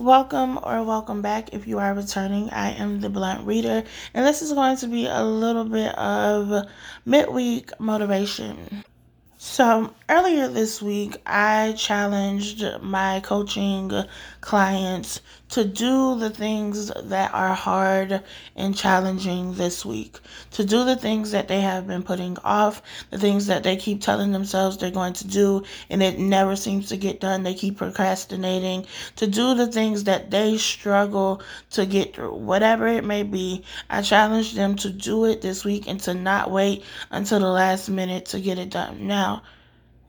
Welcome or welcome back if you are returning. I am the Blunt Reader, and this is going to be a little bit of midweek motivation. So, earlier this week, I challenged my coaching clients to do the things that are hard and challenging this week, to do the things that they have been putting off, the things that they keep telling themselves they're going to do, and it never seems to get done. They keep procrastinating, to do the things that they struggle to get through, whatever it may be. I challenge them to do it this week and to not wait until the last minute to get it done. Now,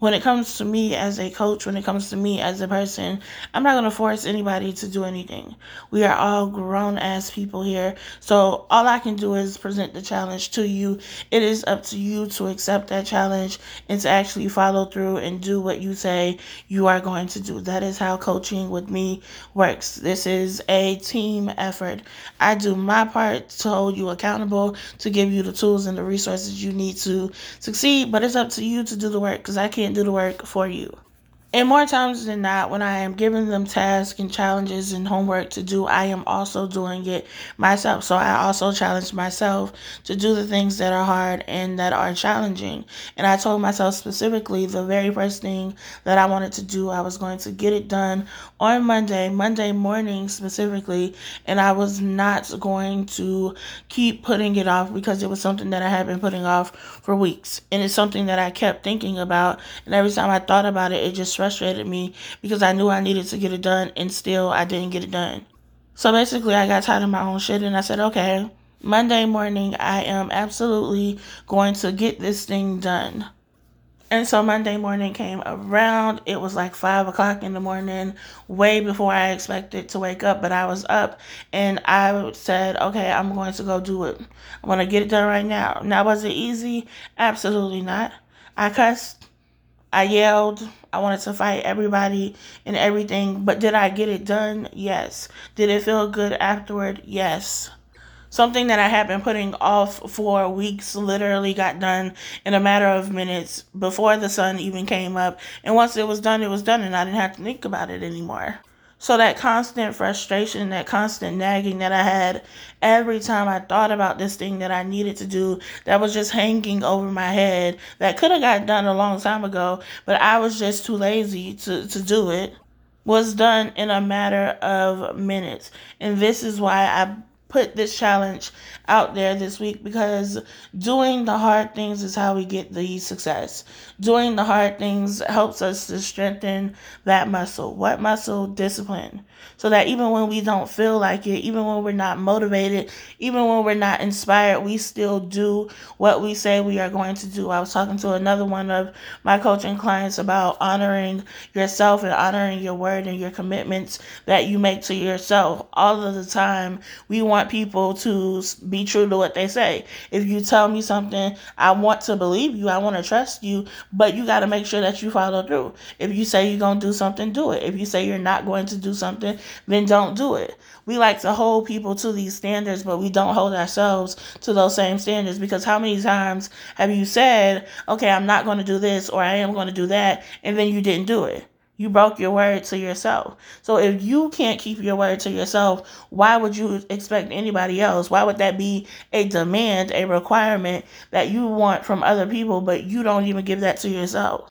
when it comes to me as a coach, when it comes to me as a person, I'm not going to force anybody to do anything. We are all grown ass people here. So all I can do is present the challenge to you. It is up to you to accept that challenge and to actually follow through and do what you say you are going to do. That is how coaching with me works. This is a team effort. I do my part to hold you accountable, to give you the tools and the resources you need to succeed, but it's up to you to do the work because I can't do the work for you. And more times than not, when I am giving them tasks and challenges and homework to do, I am also doing it myself. So I also challenge myself to do the things that are hard and that are challenging. And I told myself specifically the very first thing that I wanted to do, I was going to get it done on Monday, Monday morning specifically. And I was not going to keep putting it off because it was something that I had been putting off for weeks. And it's something that I kept thinking about. And every time I thought about it, it just frustrated me because I knew I needed to get it done and still I didn't get it done. So basically, I got tired of my own shit and I said, okay, Monday morning, I am absolutely going to get this thing done. And so Monday morning came around. It was like five o'clock in the morning, way before I expected to wake up. But I was up and I said, okay, I'm going to go do it. I'm going to get it done right now. Now, was it easy? Absolutely not. I cussed. I yelled. I wanted to fight everybody and everything. But did I get it done? Yes. Did it feel good afterward? Yes. Something that I had been putting off for weeks literally got done in a matter of minutes before the sun even came up. And once it was done, it was done, and I didn't have to think about it anymore. So that constant frustration, that constant nagging that I had every time I thought about this thing that I needed to do that was just hanging over my head that could have got done a long time ago, but I was just too lazy to, to do it was done in a matter of minutes. And this is why I put this challenge out there this week because doing the hard things is how we get the success. Doing the hard things helps us to strengthen that muscle. What muscle? Discipline. So that even when we don't feel like it, even when we're not motivated, even when we're not inspired, we still do what we say we are going to do. I was talking to another one of my coaching clients about honoring yourself and honoring your word and your commitments that you make to yourself. All of the time, we want want people to be true to what they say. If you tell me something, I want to believe you, I want to trust you, but you got to make sure that you follow through. If you say you're going to do something, do it. If you say you're not going to do something, then don't do it. We like to hold people to these standards, but we don't hold ourselves to those same standards because how many times have you said, okay, I'm not going to do this or I am going to do that, and then you didn't do it? You broke your word to yourself. So if you can't keep your word to yourself, why would you expect anybody else? Why would that be a demand, a requirement that you want from other people, but you don't even give that to yourself?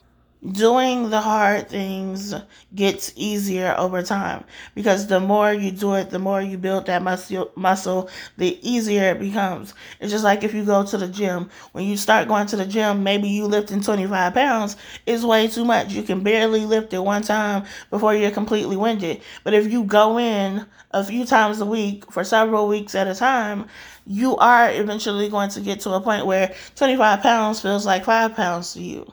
Doing the hard things gets easier over time because the more you do it the more you build that muscle muscle the easier it becomes. It's just like if you go to the gym. When you start going to the gym maybe you lifting 25 pounds is way too much. You can barely lift it one time before you're completely winded. But if you go in a few times a week for several weeks at a time you are eventually going to get to a point where 25 pounds feels like 5 pounds to you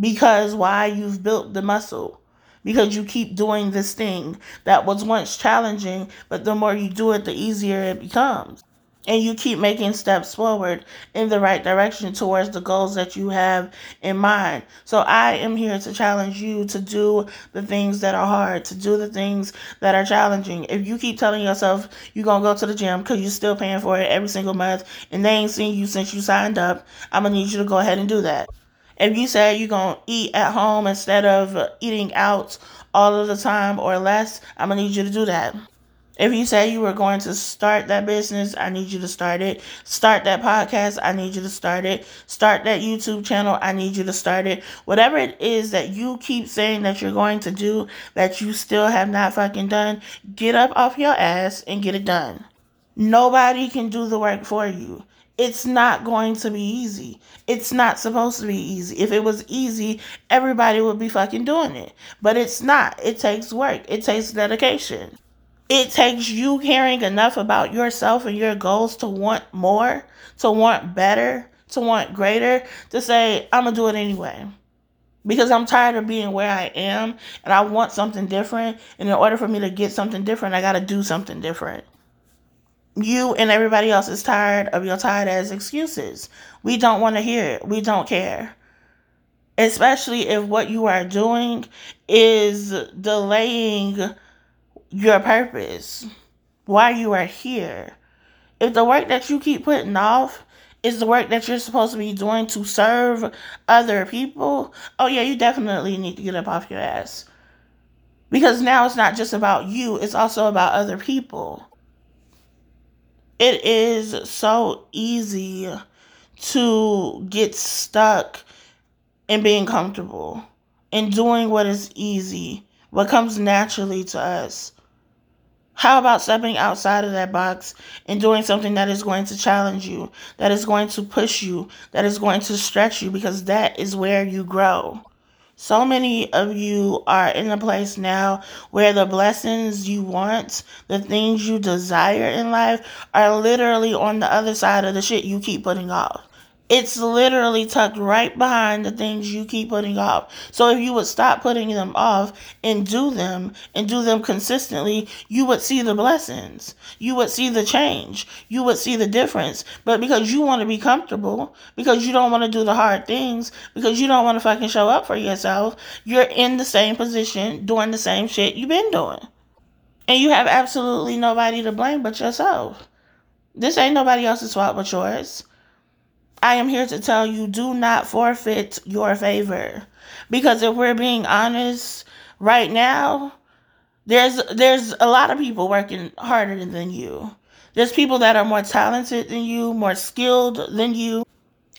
because why you've built the muscle because you keep doing this thing that was once challenging but the more you do it the easier it becomes and you keep making steps forward in the right direction towards the goals that you have in mind. So I am here to challenge you to do the things that are hard, to do the things that are challenging. If you keep telling yourself you're going to go to the gym because you're still paying for it every single month and they ain't seen you since you signed up, I'm going to need you to go ahead and do that. If you say you're going to eat at home instead of eating out all of the time or less, I'm going to need you to do that. If you say you were going to start that business, I need you to start it. Start that podcast, I need you to start it. Start that YouTube channel, I need you to start it. Whatever it is that you keep saying that you're going to do that you still have not fucking done, get up off your ass and get it done. Nobody can do the work for you. It's not going to be easy. It's not supposed to be easy. If it was easy, everybody would be fucking doing it. But it's not. It takes work, it takes dedication. It takes you caring enough about yourself and your goals to want more, to want better, to want greater, to say, I'm going to do it anyway. Because I'm tired of being where I am and I want something different. And in order for me to get something different, I got to do something different. You and everybody else is tired of your tired ass excuses. We don't want to hear it. We don't care especially if what you are doing is delaying your purpose, why you are here. If the work that you keep putting off is the work that you're supposed to be doing to serve other people, oh yeah, you definitely need to get up off your ass. Because now it's not just about you, it's also about other people. It is so easy to get stuck in being comfortable and doing what is easy, what comes naturally to us. How about stepping outside of that box and doing something that is going to challenge you, that is going to push you, that is going to stretch you, because that is where you grow. So many of you are in a place now where the blessings you want, the things you desire in life, are literally on the other side of the shit you keep putting off. It's literally tucked right behind the things you keep putting off. So if you would stop putting them off and do them and do them consistently, you would see the blessings. You would see the change. You would see the difference. But because you want to be comfortable, because you don't want to do the hard things, because you don't want to fucking show up for yourself, you're in the same position doing the same shit you've been doing. And you have absolutely nobody to blame but yourself. This ain't nobody else's fault but yours. I am here to tell you do not forfeit your favor. Because if we're being honest right now, there's there's a lot of people working harder than you. There's people that are more talented than you, more skilled than you,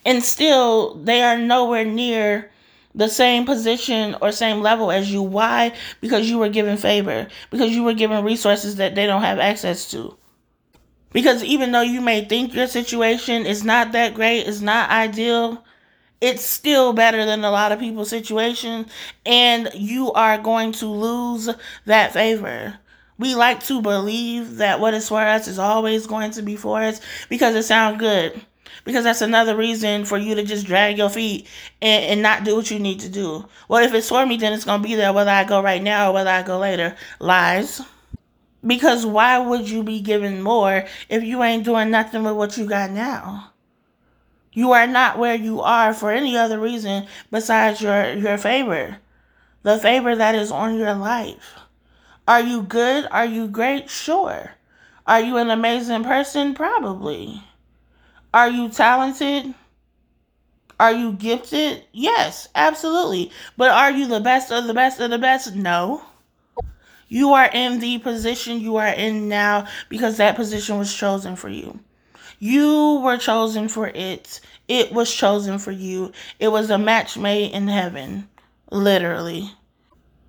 and still they are nowhere near the same position or same level as you. Why? Because you were given favor, because you were given resources that they don't have access to. Because even though you may think your situation is not that great, is not ideal, it's still better than a lot of people's situation, and you are going to lose that favor. We like to believe that what is for us is always going to be for us because it sounds good. Because that's another reason for you to just drag your feet and, and not do what you need to do. Well, if it's for me, then it's going to be there whether I go right now or whether I go later. Lies. Because why would you be given more if you ain't doing nothing with what you got now? You are not where you are for any other reason besides your, your favor. The favor that is on your life. Are you good? Are you great? Sure. Are you an amazing person? Probably. Are you talented? Are you gifted? Yes, absolutely. But are you the best of the best of the best? No. You are in the position you are in now because that position was chosen for you. You were chosen for it. It was chosen for you. It was a match made in heaven, literally.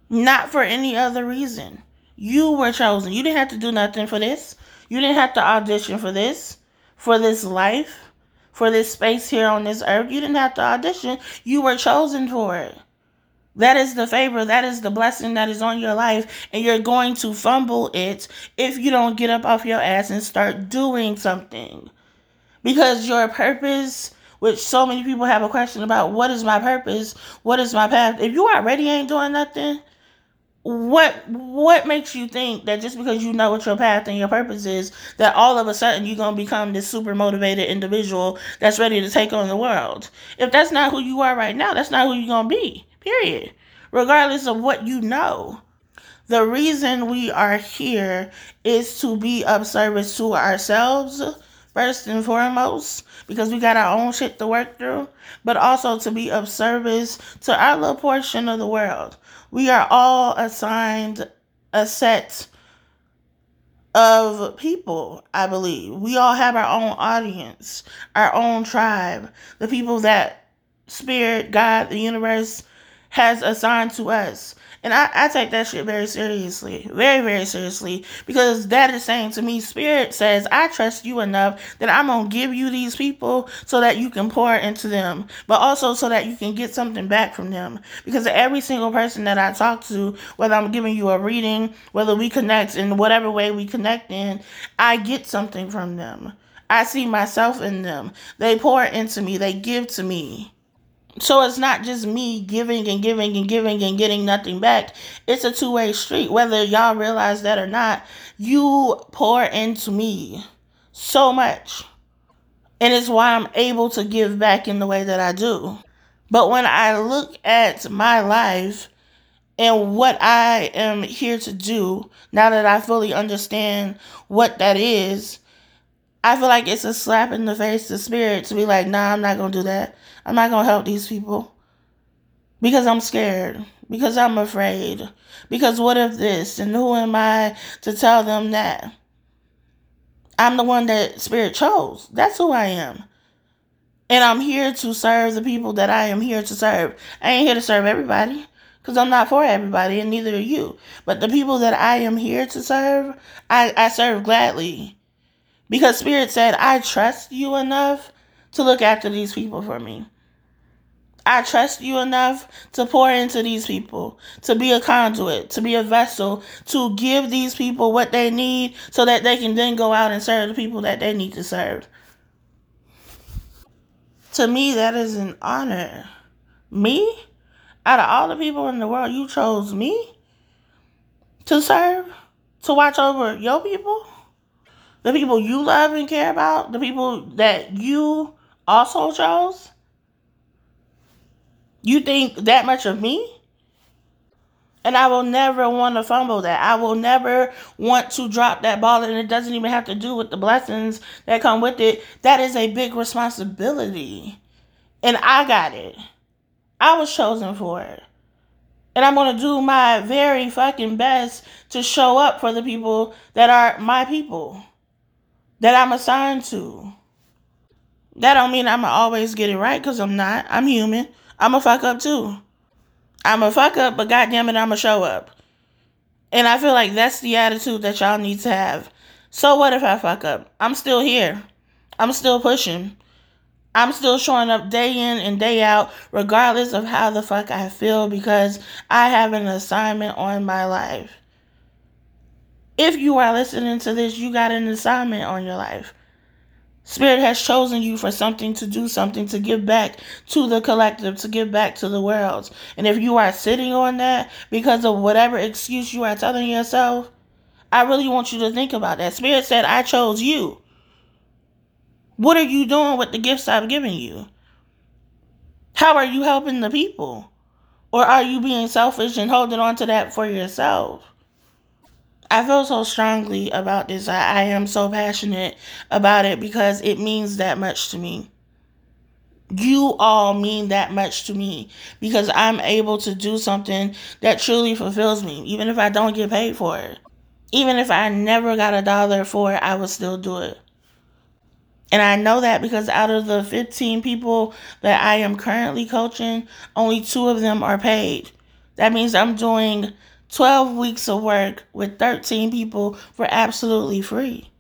Not for any other reason. You were chosen. You didn't have to do nothing for this. You didn't have to audition for this, for this life, for this space here on this earth. You didn't have to audition. You were chosen for it. That is the favor, that is the blessing that is on your life, and you're going to fumble it if you don't get up off your ass and start doing something. Because your purpose, which so many people have a question about, what is my purpose? What is my path? If you already ain't doing nothing, what what makes you think that just because you know what your path and your purpose is, that all of a sudden you're gonna become this super motivated individual that's ready to take on the world? If that's not who you are right now, that's not who you're gonna be. Period. Regardless of what you know. The reason we are here is to be of service to ourselves first and foremost because we got our own shit to work through, but also to be of service to our little portion of the world. We are all assigned a set of people, I believe. We all have our own audience, our own tribe, the people that Spirit, God, the universe has assigned to us. And I, I take that shit very seriously. Very, very seriously. Because that is saying to me, Spirit says, I trust you enough that I'm going to give you these people so that you can pour into them, but also so that you can get something back from them. Because every single person that I talk to, whether I'm giving you a reading, whether we connect in whatever way we connect in, I get something from them. I see myself in them. They pour into me, they give to me. So it's not just me giving and giving and giving and getting nothing back. It's a two way street. Whether y'all realize that or not, you pour into me so much. And it's why I'm able to give back in the way that I do. But when I look at my life and what I am here to do, now that I fully understand what that is, I feel like it's a slap in the face to spirit to be like, nah, I'm not gonna do that. I'm not gonna help these people. Because I'm scared. Because I'm afraid. Because what if this? And who am I to tell them that? I'm the one that Spirit chose. That's who I am. And I'm here to serve the people that I am here to serve. I ain't here to serve everybody because I'm not for everybody, and neither are you. But the people that I am here to serve, I, I serve gladly. Because Spirit said, I trust you enough to look after these people for me. I trust you enough to pour into these people, to be a conduit, to be a vessel, to give these people what they need so that they can then go out and serve the people that they need to serve. To me, that is an honor. Me? Out of all the people in the world, you chose me to serve, to watch over your people? The people you love and care about, the people that you also chose? You think that much of me? And I will never want to fumble that. I will never want to drop that ball, and it doesn't even have to do with the blessings that come with it. That is a big responsibility. And I got it. I was chosen for it. And I'm going to do my very fucking best to show up for the people that are my people that I'm assigned to. That don't mean I'ma always get it right, cause I'm not. I'm human. I'm a fuck up too. I'm a fuck up, but goddamn it, I'ma show up. And I feel like that's the attitude that y'all need to have. So what if I fuck up? I'm still here. I'm still pushing. I'm still showing up day in and day out, regardless of how the fuck I feel, because I have an assignment on my life. If you are listening to this, you got an assignment on your life. Spirit has chosen you for something to do, something to give back to the collective, to give back to the world. And if you are sitting on that because of whatever excuse you are telling yourself, I really want you to think about that. Spirit said, I chose you. What are you doing with the gifts I've given you? How are you helping the people? Or are you being selfish and holding on to that for yourself? I feel so strongly about this. I, I am so passionate about it because it means that much to me. You all mean that much to me because I'm able to do something that truly fulfills me, even if I don't get paid for it. Even if I never got a dollar for it, I would still do it. And I know that because out of the 15 people that I am currently coaching, only two of them are paid. That means I'm doing 12 weeks of work with 13 people for absolutely free.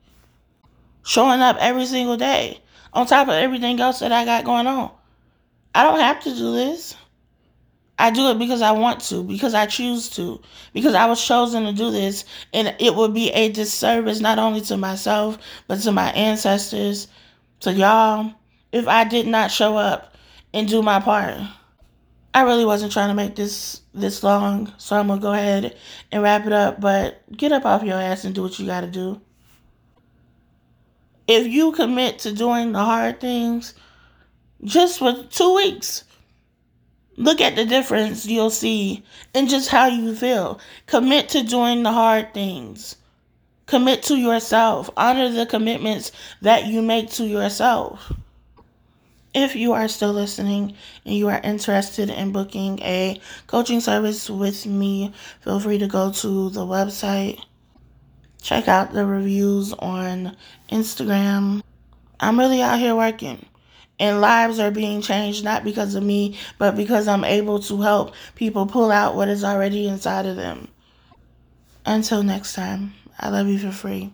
Showing up every single day on top of everything else that I got going on. I don't have to do this. I do it because I want to, because I choose to, because I was chosen to do this. And it would be a disservice not only to myself, but to my ancestors, to y'all, if I did not show up and do my part. I really wasn't trying to make this this long, so I'm gonna go ahead and wrap it up. But get up off your ass and do what you gotta do. If you commit to doing the hard things, just for two weeks, look at the difference you'll see in just how you feel. Commit to doing the hard things. Commit to yourself. Honor the commitments that you make to yourself. If you are still listening and you are interested in booking a coaching service with me, feel free to go to the website, check out the reviews on Instagram. I'm really out here working, and lives are being changed not because of me, but because I'm able to help people pull out what is already inside of them. Until next time, I love you for free.